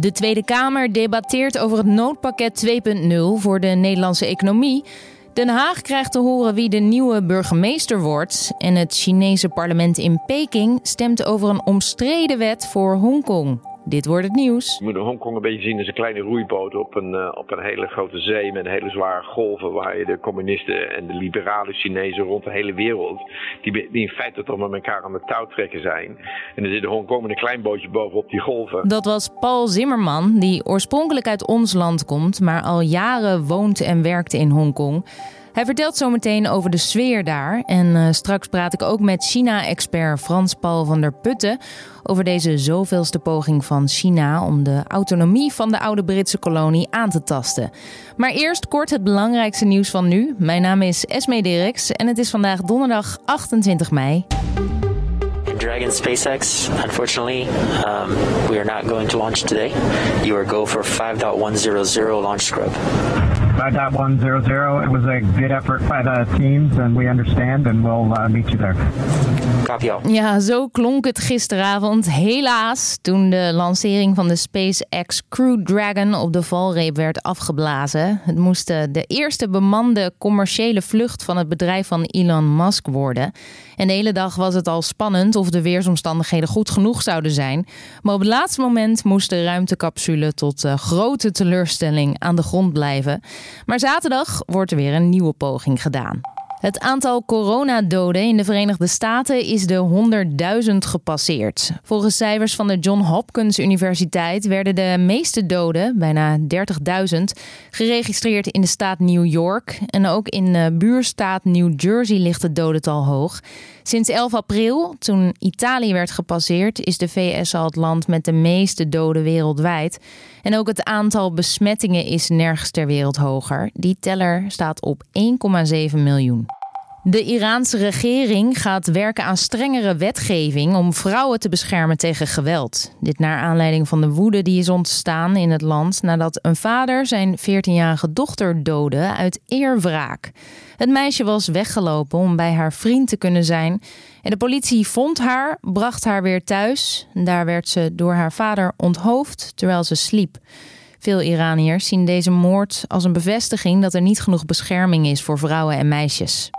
De Tweede Kamer debatteert over het noodpakket 2.0 voor de Nederlandse economie. Den Haag krijgt te horen wie de nieuwe burgemeester wordt. En het Chinese parlement in Peking stemt over een omstreden wet voor Hongkong. Dit wordt het nieuws. Je moet Hongkong een beetje zien als een kleine roeiboot op een, uh, op een hele grote zee met hele zware golven. Waar je de communisten en de liberale Chinezen rond de hele wereld, die, die in feite toch met elkaar aan het touw trekken zijn. En er zit Hongkong met een klein bootje bovenop die golven. Dat was Paul Zimmerman, die oorspronkelijk uit ons land komt, maar al jaren woont en werkt in Hongkong. Hij vertelt zo meteen over de sfeer daar. En uh, straks praat ik ook met China-expert Frans Paul van der Putten over deze zoveelste poging van China om de autonomie van de oude Britse kolonie aan te tasten. Maar eerst kort het belangrijkste nieuws van nu. Mijn naam is Esme Dirks en het is vandaag donderdag 28 mei. Dragon SpaceX, unfortunately, um, we are not going to launch today. You are go for 5.100 launch scrub. 5.100. It was a good effort by the teams, and we understand, and we'll uh, meet you there. Ja, zo klonk het gisteravond. Helaas, toen de lancering van de SpaceX Crew Dragon op de valreep werd afgeblazen. Het moest de eerste bemande commerciële vlucht van het bedrijf van Elon Musk worden. En de hele dag was het al spannend of de weersomstandigheden goed genoeg zouden zijn. Maar op het laatste moment moest de ruimtecapsule tot uh, grote teleurstelling aan de grond blijven. Maar zaterdag wordt er weer een nieuwe poging gedaan. Het aantal coronadoden in de Verenigde Staten is de 100.000 gepasseerd. Volgens cijfers van de John Hopkins Universiteit werden de meeste doden, bijna 30.000, geregistreerd in de staat New York. En ook in de buurstaat New Jersey ligt het dodental hoog. Sinds 11 april, toen Italië werd gepasseerd, is de VS al het land met de meeste doden wereldwijd. En ook het aantal besmettingen is nergens ter wereld hoger. Die teller staat op 1,7 miljoen. De Iraanse regering gaat werken aan strengere wetgeving om vrouwen te beschermen tegen geweld. Dit naar aanleiding van de woede die is ontstaan in het land nadat een vader zijn 14-jarige dochter doodde uit eerwraak. Het meisje was weggelopen om bij haar vriend te kunnen zijn. En de politie vond haar, bracht haar weer thuis. Daar werd ze door haar vader onthoofd terwijl ze sliep. Veel Iraniërs zien deze moord als een bevestiging dat er niet genoeg bescherming is voor vrouwen en meisjes.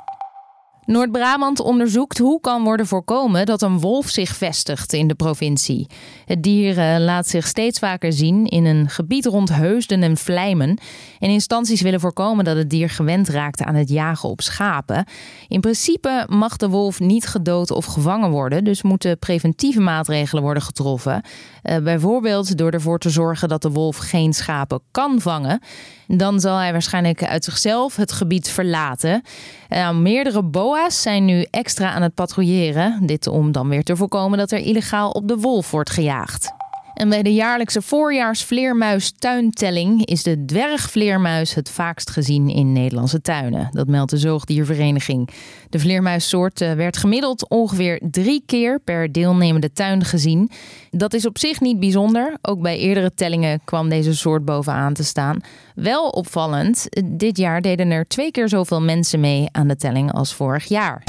Noord-Brabant onderzoekt hoe kan worden voorkomen dat een wolf zich vestigt in de provincie. Het dier eh, laat zich steeds vaker zien in een gebied rond Heusden en Vlijmen. En instanties willen voorkomen dat het dier gewend raakt aan het jagen op schapen. In principe mag de wolf niet gedood of gevangen worden, dus moeten preventieve maatregelen worden getroffen. Uh, bijvoorbeeld door ervoor te zorgen dat de wolf geen schapen kan vangen. Dan zal hij waarschijnlijk uit zichzelf het gebied verlaten. Uh, meerdere Zijn nu extra aan het patrouilleren. Dit om dan weer te voorkomen dat er illegaal op de wolf wordt gejaagd. En bij de jaarlijkse voorjaarsvleermuistuintelling is de dwergvleermuis het vaakst gezien in Nederlandse tuinen. Dat meldt de Zoogdiervereniging. De vleermuissoort eh, werd gemiddeld ongeveer drie keer per deelnemende tuin gezien. Dat is op zich niet bijzonder. Ook bij eerdere tellingen kwam deze soort bovenaan te staan. Wel opvallend, dit jaar deden er twee keer zoveel mensen mee aan de telling als vorig jaar.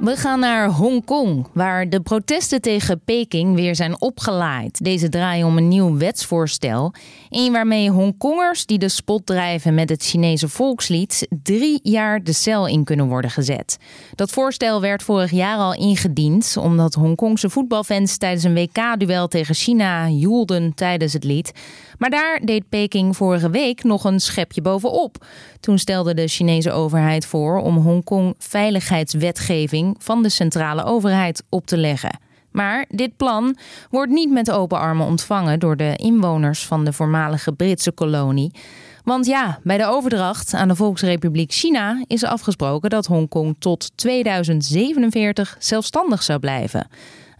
We gaan naar Hongkong, waar de protesten tegen Peking weer zijn opgelaaid. Deze draaien om een nieuw wetsvoorstel. Een waarmee Hongkongers die de spot drijven met het Chinese volkslied drie jaar de cel in kunnen worden gezet. Dat voorstel werd vorig jaar al ingediend, omdat Hongkongse voetbalfans tijdens een WK-duel tegen China joelden tijdens het lied. Maar daar deed Peking vorige week nog een schepje bovenop. Toen stelde de Chinese overheid voor om Hongkong veiligheidswetgeving van de centrale overheid op te leggen. Maar dit plan wordt niet met open armen ontvangen door de inwoners van de voormalige Britse kolonie. Want ja, bij de overdracht aan de Volksrepubliek China is afgesproken dat Hongkong tot 2047 zelfstandig zou blijven.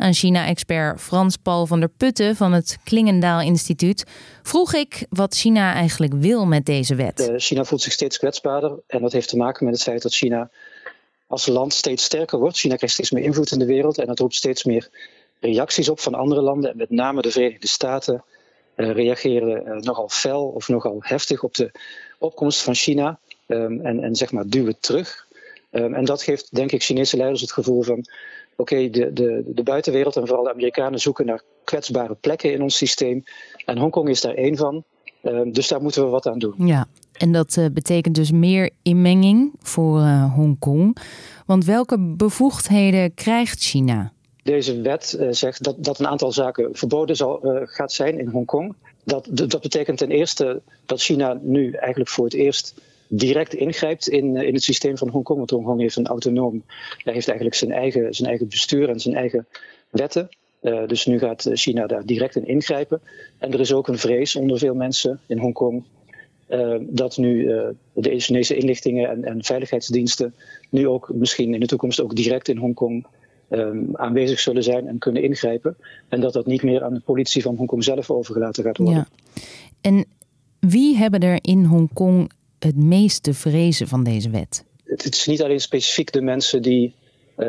Aan China-expert Frans Paul van der Putten van het Klingendaal Instituut vroeg ik wat China eigenlijk wil met deze wet. China voelt zich steeds kwetsbaarder en dat heeft te maken met het feit dat China als land steeds sterker wordt. China krijgt steeds meer invloed in de wereld en dat roept steeds meer reacties op van andere landen. En met name de Verenigde Staten uh, reageren uh, nogal fel of nogal heftig op de opkomst van China um, en, en zeg maar duwen terug. Um, en dat geeft denk ik Chinese leiders het gevoel van oké, de, de, de buitenwereld en vooral de Amerikanen zoeken naar kwetsbare plekken in ons systeem. En Hongkong is daar één van. Ehm, dus daar moeten we wat aan doen. Ja, en dat uh, betekent dus meer inmenging voor uh, Hongkong. Want welke bevoegdheden krijgt China? Deze wet uh, zegt dat, dat een aantal zaken verboden zal, gaat zijn in Hongkong. Dat, dat betekent ten eerste dat China nu eigenlijk voor het eerst direct ingrijpt in, in het systeem van Hongkong. Want Hongkong heeft een autonoom, hij heeft eigenlijk zijn eigen, zijn eigen bestuur en zijn eigen wetten. Uh, dus nu gaat China daar direct in ingrijpen. En er is ook een vrees onder veel mensen in Hongkong uh, dat nu de Chinese inlichtingen en, en, veiligheidsdiensten nu ook misschien in de toekomst ook direct in Hongkong um, aanwezig zullen zijn en kunnen ingrijpen. En dat dat niet meer aan de politie van Hongkong zelf overgelaten gaat worden. Ja. En wie hebben er in Hongkong het meeste vrezen van deze wet? Het, is niet alleen specifiek de mensen die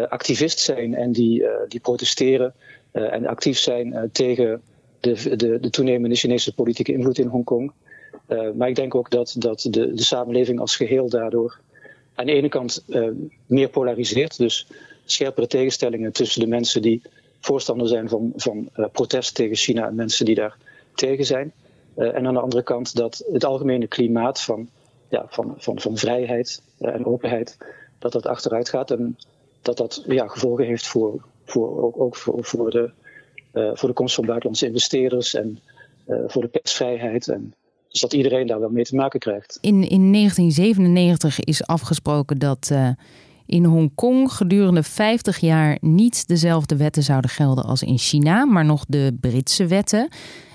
activist zijn en die, die protesteren uh, en actief zijn tegen de, de, de, toenemende Chinese politieke invloed in Hongkong. Maar ik denk ook dat, dat de, de, samenleving als geheel daardoor aan de ene kant meer polariseert. Dus scherpere tegenstellingen tussen de mensen die voorstander zijn van, van protest tegen China en mensen die daar tegen zijn. en aan de andere kant dat het algemene klimaat van, ja, van, van, van vrijheid en openheid, dat dat achteruit gaat. En dat dat ja, gevolgen heeft voor, voor, ook, ook voor, voor, de, uh, voor de komst van buitenlandse investeerders en uh, voor de persvrijheid. En dus dat iedereen daar wel mee te maken krijgt. In, in 1997 is afgesproken dat in Hongkong gedurende 50 jaar niet dezelfde wetten zouden gelden als in China, maar nog de Britse wetten.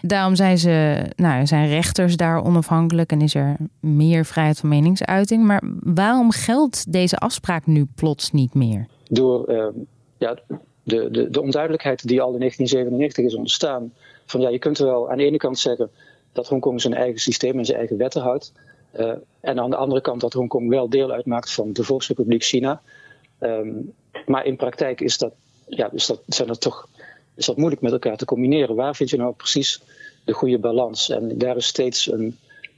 Daarom zijn, ze, nou, zijn rechters daar onafhankelijk en is er meer vrijheid van meningsuiting. Maar waarom geldt deze afspraak nu plots niet meer? Door uh, ja, de, de, de onduidelijkheid die al in 1997 is ontstaan. Van ja, je kunt wel aan de ene kant zeggen dat Hongkong zijn eigen systeem en zijn eigen wetten houdt. Uh, en aan de andere kant dat Hongkong wel deel uitmaakt van de Volksrepubliek China. Um, maar in praktijk is dat, ja, is dat, zijn dat toch, is dat moeilijk met elkaar te combineren. Waar vind je nou precies de goede balans? En daar is steeds een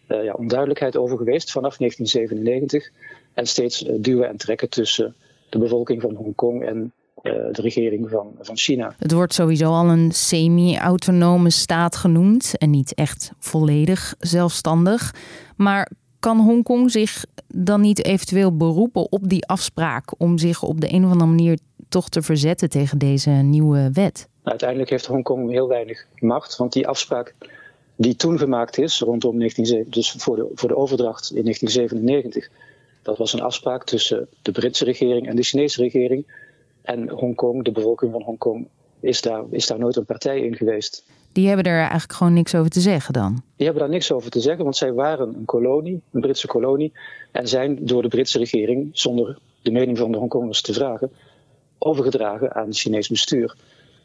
uh, ja, onduidelijkheid over geweest vanaf 1997. En steeds uh, duwen en trekken tussen de bevolking van Hongkong en de regering van, van China. Het wordt sowieso al een semi-autonome staat genoemd en niet echt volledig zelfstandig. Maar kan Hongkong zich dan niet eventueel beroepen op die afspraak om zich op de een of andere manier toch te verzetten tegen deze nieuwe wet? Uiteindelijk heeft Hongkong heel weinig macht, want die afspraak die toen gemaakt is, rondom 1997, dus voor de, voor de overdracht in 1997, dat was een afspraak tussen de Britse regering en de Chinese regering. En Hongkong, de bevolking van Hongkong, is daar, is daar nooit een partij in geweest. Die hebben er eigenlijk gewoon niks over te zeggen dan? Die hebben daar niks over te zeggen, want zij waren een kolonie, een Britse kolonie. En zijn door de Britse regering, zonder de mening van de Hongkongers te vragen, overgedragen aan het Chinees bestuur.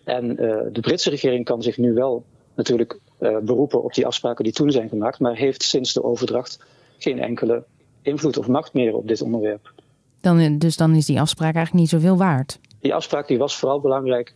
En uh, de Britse regering kan zich nu wel natuurlijk uh, beroepen op die afspraken die toen zijn gemaakt, maar heeft sinds de overdracht geen enkele invloed of macht meer op dit onderwerp. Dan, dus dan is die afspraak eigenlijk niet zoveel waard? Die afspraak die was vooral belangrijk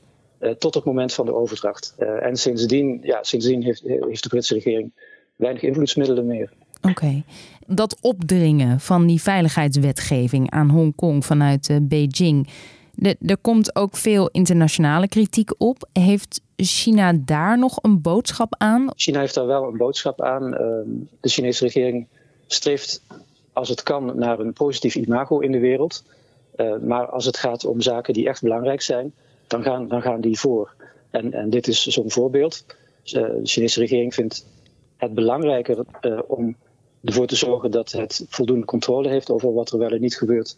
tot het moment van de overdracht. Uh, en sindsdien, ja, sindsdien heeft, heeft de Britse regering weinig invloedsmiddelen meer. Oké. Okay. Dat opdringen van die veiligheidswetgeving aan Hongkong vanuit uh, Beijing. De, er komt ook veel internationale kritiek op. Heeft China daar nog een boodschap aan? China heeft daar wel een boodschap aan. de Chinese regering streeft als het kan naar een positief imago in de wereld. Uh, maar als het gaat om zaken die echt belangrijk zijn, dan gaan, dan gaan die voor. En, en dit is zo'n voorbeeld. Uh, de Chinese regering vindt het belangrijker uh, om ervoor te zorgen dat het voldoende controle heeft over wat er wel en niet gebeurt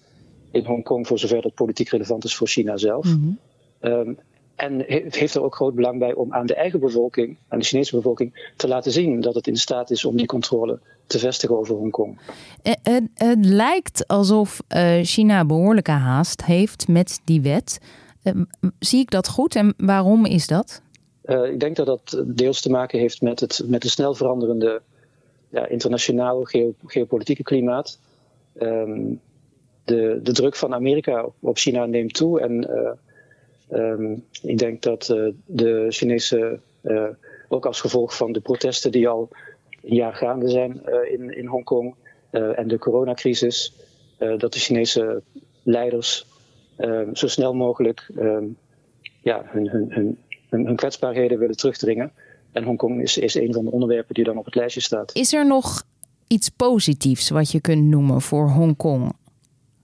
in Hongkong, voor zover dat politiek relevant is voor China zelf. Mm -hmm. um, en heeft er ook groot belang bij om aan de eigen bevolking, aan de Chinese bevolking, te laten zien dat het in staat is om die controle te vestigen over Hongkong. Het, het, het lijkt alsof China behoorlijke haast heeft met die wet. Uh, zie ik dat goed en waarom is dat? Uh, ik denk dat dat deels te maken heeft met het met de snel veranderende ja, internationaal geo, geopolitieke klimaat. Um, de, de druk van Amerika op China neemt toe en Um, ik denk dat de Chinese, ook als gevolg van de protesten die al een jaar gaande zijn in, in Hongkong en de coronacrisis, dat de Chinese leiders ehm, zo snel mogelijk um, ja, hun, hun, hun, hun, kwetsbaarheden willen terugdringen. En Hongkong is, is een van de onderwerpen die dan op het lijstje staat. Is er nog iets positiefs wat je kunt noemen voor Hongkong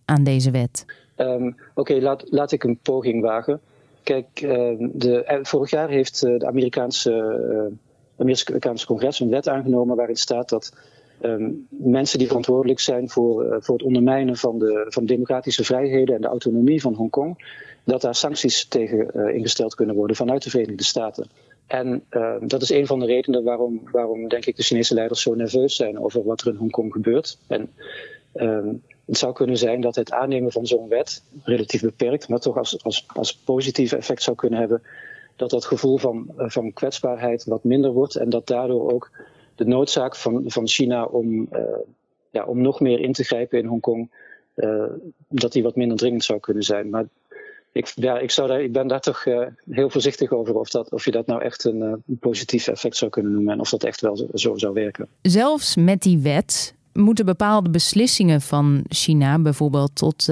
aan deze wet? Ehm, oké, laat, laat ik een poging wagen. Kijk, ehm, de, eh, vorig jaar heeft eh, de Amerikaanse, uh, Amerikaanse congres een wet aangenomen waarin staat dat ehm, mensen die verantwoordelijk zijn voor, voor het ondermijnen van de, van democratische vrijheden en de autonomie van Hongkong, dat daar sancties tegen ingesteld kunnen worden vanuit de Verenigde Staten. En dat is een van de redenen waarom, waarom, denk ik, de Chinese leiders zo nerveus zijn over wat er in Hongkong gebeurt. En het zou kunnen zijn dat het aannemen van zo'n wet, relatief beperkt, maar toch als, als, als positief effect zou kunnen hebben, dat dat gevoel van, eh, van kwetsbaarheid wat minder wordt en dat daardoor ook de noodzaak van, van China om, uh, ja, om nog meer in te grijpen in Hongkong, uh, dat die wat minder dringend zou kunnen zijn. Maar ik, ja, ik, zou daar, ik ben daar toch uh, heel voorzichtig over of, dat, of je dat nou echt een, positief effect zou kunnen noemen en of dat echt wel zo, zo zou werken. Zelfs met die wet moeten bepaalde beslissingen van China, bijvoorbeeld tot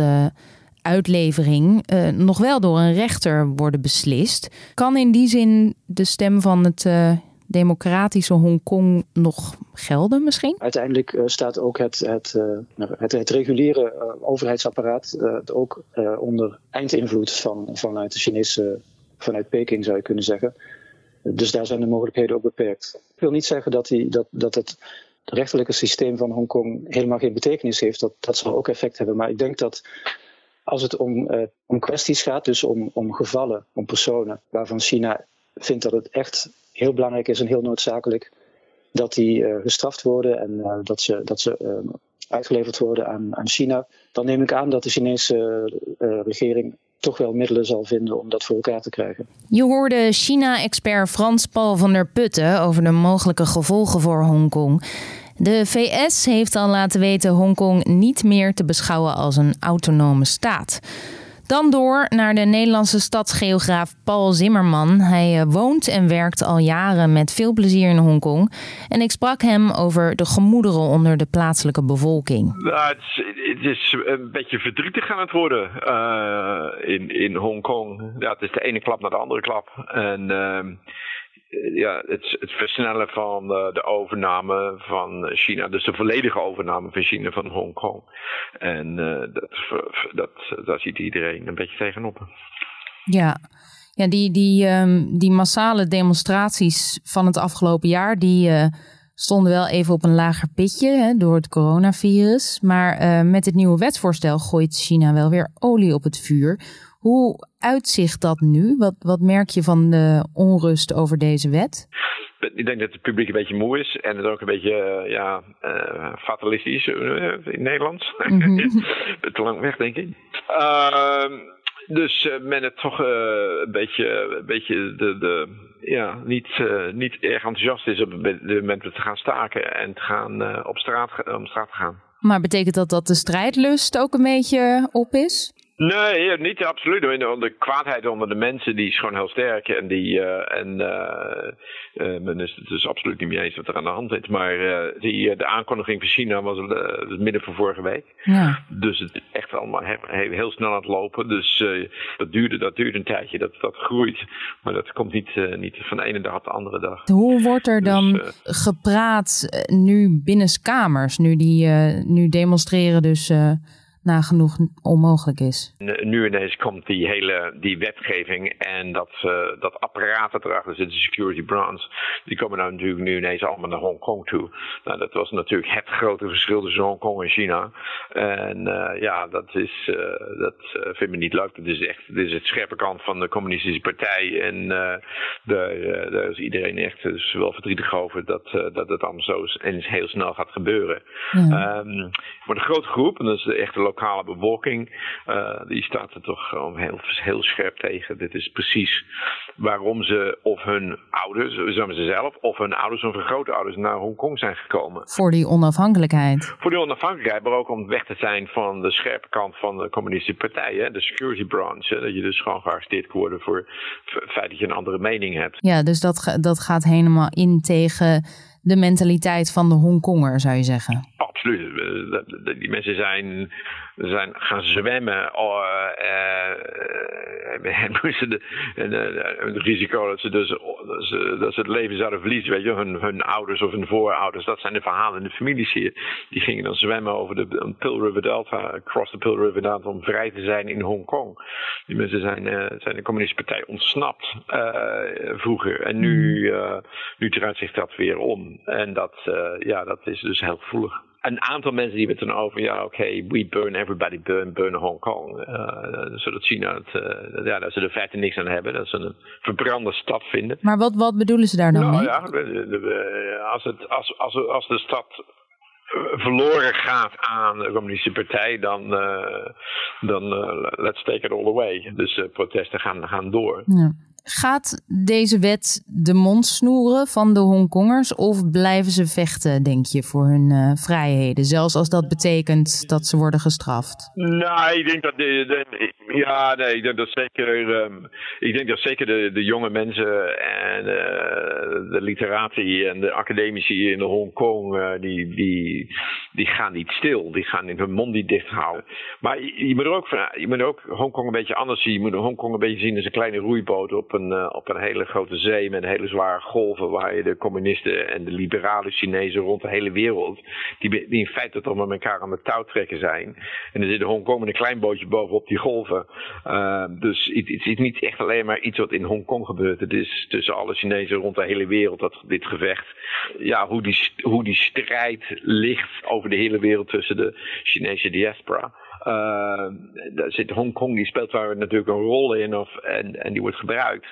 uitlevering, nog wel door een rechter worden beslist. Kan in die zin de stem van het democratische Hongkong nog gelden misschien? Uiteindelijk staat ook het, het, het, het reguliere overheidsapparaat ook onder eindinvloed van, vanuit de Chinese, vanuit Peking zou je kunnen zeggen. Dus daar zijn de mogelijkheden ook beperkt. Ik wil niet zeggen dat, die, dat, dat het rechterlijke systeem van Hongkong helemaal geen betekenis heeft, dat, dat zal ook effect hebben. Maar ik denk dat als het om, uh, om kwesties gaat, dus om, om gevallen, om personen waarvan China vindt dat het echt heel belangrijk is en heel noodzakelijk dat die uh, gestraft worden en uh, dat ze, dat ze uitgeleverd worden aan, aan China, dan neem ik aan dat de Chinese regering toch wel middelen zal vinden om dat voor elkaar te krijgen. Je hoorde China-expert Frans Paul van der Putten over de mogelijke gevolgen voor Hongkong. De VS heeft al laten weten Hongkong niet meer te beschouwen als een autonome staat. Dan door naar de Nederlandse stadsgeograaf Paul Zimmerman. Hij eh, woont en werkt al jaren met veel plezier in Hongkong. En ik sprak hem over de gemoederen onder de plaatselijke bevolking. Nou, het, is, een beetje verdrietig aan het worden uh, in, in Hongkong. Ja, het is de ene klap naar de andere klap. En... Uh, eh, ja, het, het, versnellen van de, de, overname van China, dus de volledige overname van China van Hongkong. En uh, dat, dat, daar ziet iedereen een beetje tegenop. Ja, ja die, die, um, die massale demonstraties van het afgelopen jaar, die stonden wel even op een lager pitje hè, door het coronavirus. Maar met het nieuwe wetsvoorstel gooit China wel weer olie op het vuur. Hoe uitzicht dat nu? Wat, wat merk je van de onrust over deze wet? Ik denk dat het publiek een beetje moe is en het ook een beetje uh, ja, uh, fatalistisch uh, in Nederlands. Mm -hmm. Te lang weg, denk ik. Ehm, dus men het toch een beetje, een beetje de, de, ja, niet, niet erg enthousiast is op het moment te gaan staken en te gaan, op straat, om straat te gaan. Maar betekent dat dat de strijdlust ook een beetje op is? Nee, niet absoluut. De kwaadheid onder de mensen die is gewoon heel sterk. En, die, uh, en uh, men is het dus absoluut niet mee eens wat er aan de hand is. Maar die, de aankondiging van China was het midden van vorige week. Ja. Dus het is echt allemaal heel, heel snel aan het lopen. Dus dat, duurde, dat duurde een tijdje, dat, dat groeit. Maar dat komt niet, niet van de ene dag op de andere dag. Hoe wordt er dan dus, gepraat nu binnenskamers? Nu, die, nu demonstreren dus nagenoeg onmogelijk is. Nu ineens komt die hele die wetgeving en dat, uh, dat apparaat erachter zit, de security branch, die komen nou natuurlijk nu ineens allemaal naar Hongkong toe. Nou, dat was natuurlijk het grote verschil tussen Hongkong en China. En uh, ja, dat is, uh, dat vindt me niet leuk. Dat is echt, dit is het scherpe kant van de communistische partij en daar, daar is iedereen echt dus wel verdrietig over dat, dat het allemaal zo eens heel snel gaat gebeuren. Ja. Um, voor de grote groep, en dat is de echte lokale bevolking, uh, die staat er toch gewoon heel, heel scherp tegen. Dit is precies waarom ze of hun ouders, zullen ze zelf, of hun ouders of hun grootouders naar Hongkong zijn gekomen. Voor die onafhankelijkheid. Voor die onafhankelijkheid, maar ook om weg te zijn van de scherpe kant van de communistische partijen, de security branch. Dat je dus gewoon gearresteerd kan worden voor het feit dat je een andere mening hebt. Ja, dus dat, dat gaat helemaal in tegen de mentaliteit van de Hongkonger, zou je zeggen absoluut. Die mensen zijn, zijn gaan zwemmen. Oh, en moesten de, en, het risico dat ze, dus, dat ze, dat ze het leven zouden verliezen. Weet je, hun, hun ouders of hun voorouders. Dat zijn de verhalen in de families hier. Die gingen dan zwemmen over de Pill River Delta, across the Pill River Delta, om vrij te zijn in Hongkong. Die mensen zijn, zijn de communistische partij ontsnapt vroeger. En nu, uh, nu draait zich dat weer om. En dat, ja, dat is dus heel gevoelig een aantal mensen die het dan over, ja, oké, we burn everybody, burn, burn Hong Kong. Uh, zodat China, het, uh, ja, dat ze er feite niks aan hebben, dat ze een verbrande stad vinden. Maar wat, wat bedoelen ze daar dan nou, mee? Ja, als, het, als, als, als de stad verloren gaat aan de communistische partij, dan, uh, dan let's take it all away. Dus protesten gaan, gaan door. Ja. Gaat deze wet de mond snoeren van de Hongkongers of blijven ze vechten, denk je, voor hun uh, vrijheden? Zelfs als dat betekent dat ze worden gestraft? Nou, ik denk dat ja, nee, ik denk dat zeker, um, ik denk dat zeker de, de jonge mensen en uh, de literaten en de academici in de Hongkong, uh, die, die, die gaan niet stil. Die gaan hun mond niet dicht houden. Maar je, moet ook, je moet ook Hongkong een beetje anders zien. Je moet Hongkong een beetje zien als een kleine roeiboot op een, uh, op een hele grote zee met hele zware golven. Waar je de communisten en de liberale Chinezen rond de hele wereld, die, die in feite toch met elkaar aan het touw trekken zijn. En dan zit Hongkong met een klein bootje bovenop die golven. Uh, dus het, het, is niet echt alleen maar iets wat in Hongkong gebeurt. Het is tussen alle Chinezen rond de hele wereld dat dit gevecht. Ja, hoe die, hoe die strijd ligt over de hele wereld tussen de Chinese diaspora. Uh, daar zit Hongkong, die speelt daar natuurlijk een rol in of, en, en die wordt gebruikt.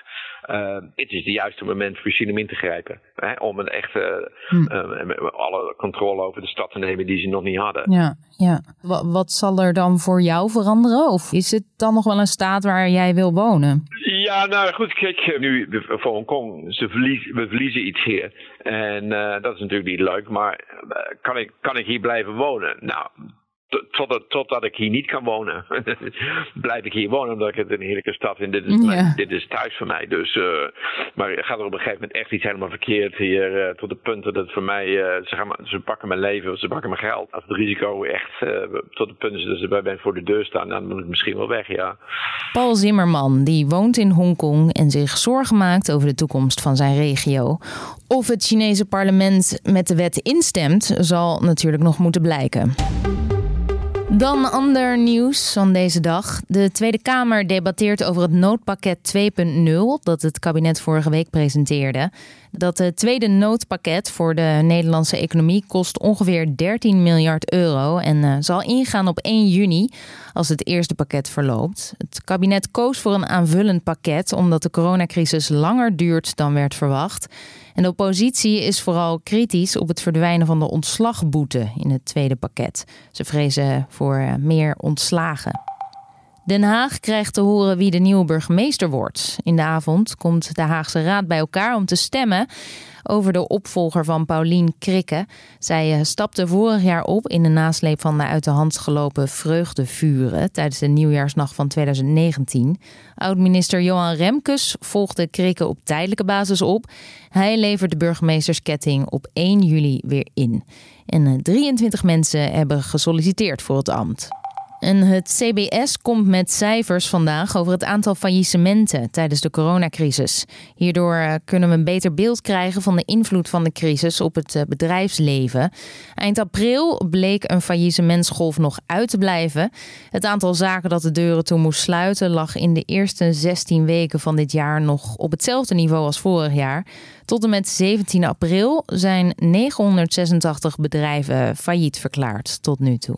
Uh, het is het juiste moment voor China om in te grijpen. Hè, om een echte, hm. uh, alle controle over de stad te nemen die ze nog niet hadden. Ja, ja. Wat, wat zal er dan voor jou veranderen? Of is het dan nog wel een staat waar jij wil wonen? Ja, nou goed, kijk, nu voor Hongkong, ze verliezen, we verliezen iets hier. En dat is natuurlijk niet leuk, maar kan ik, kan ik hier blijven wonen? Nou, Totdat, totdat ik hier niet kan wonen. Blijf ik hier wonen omdat ik het een heerlijke stad vind. Dit is, dit is thuis voor mij. Dus, uh, maar gaat er op een gegeven moment echt iets helemaal verkeerd hier. Uh, tot de punt dat het voor mij. Uh, ze, gaan, ze pakken mijn leven of ze pakken mijn geld. Als het risico echt tot de punt is dat ze bij mij voor de deur staan, dan moet ik misschien wel weg, ja. Paul Zimmerman, die woont in Hongkong en zich zorgen maakt over de toekomst van zijn regio. Of het Chinese parlement met de wet instemt, zal natuurlijk nog moeten blijken. Dan ander nieuws van deze dag. De Tweede Kamer debatteert over het noodpakket 2.0 dat het kabinet vorige week presenteerde. Dat eh, tweede noodpakket voor de Nederlandse economie kost ongeveer 13 miljard euro en uh, zal ingaan op 1 juni als het eerste pakket verloopt. Het kabinet koos voor een aanvullend pakket omdat de coronacrisis langer duurt dan werd verwacht. En de oppositie is vooral kritisch op het verdwijnen van de ontslagboete in het tweede pakket. Ze vrezen voor eh, meer ontslagen. Den Haag krijgt te horen wie de nieuwe burgemeester wordt. In de avond komt de Haagse Raad bij elkaar om te stemmen over de opvolger van Paulien Krikke. Zij eh, stapte vorig jaar op in de nasleep van de uit de hand gelopen vreugdevuren tijdens de nieuwjaarsnacht van 2019. Oud-minister Johan Remkes volgde Krikke op tijdelijke basis op. Hij levert de burgemeestersketting op 1 juli weer in. En 23 eh, mensen hebben gesolliciteerd voor het ambt. En het CBS komt met cijfers vandaag over het aantal faillissementen tijdens de coronacrisis. Hierdoor eh, kunnen we een beter beeld krijgen van de invloed van de crisis op het eh, bedrijfsleven. Eind april bleek een faillissementsgolf nog uit te blijven. Het aantal zaken dat de deuren toe moest sluiten lag in de eerste 16 weken van dit jaar nog op hetzelfde niveau als vorig jaar. Tot en met 17 april zijn 986 bedrijven failliet verklaard tot nu toe.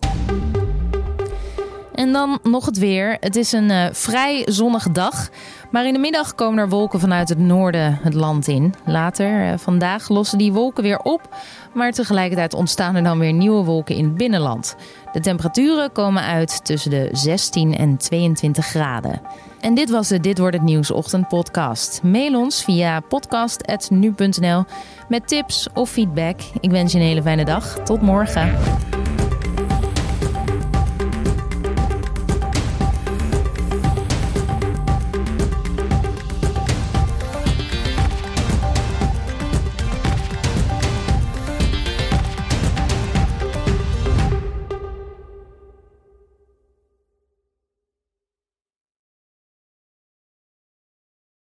En dan nog het weer. Het is een uh, vrij zonnige dag. Maar in de middag komen er wolken vanuit het noorden het land in. Later uh, vandaag lossen die wolken weer op. Maar tegelijkertijd ontstaan er dan weer nieuwe wolken in het binnenland. De temperaturen komen uit tussen de 16 en 22 graden. En dit was de Dit Wordt Het Nieuws ochtendpodcast. Mail ons via podcast.nu.nl met tips of feedback. Ik wens je een hele fijne dag. Tot morgen.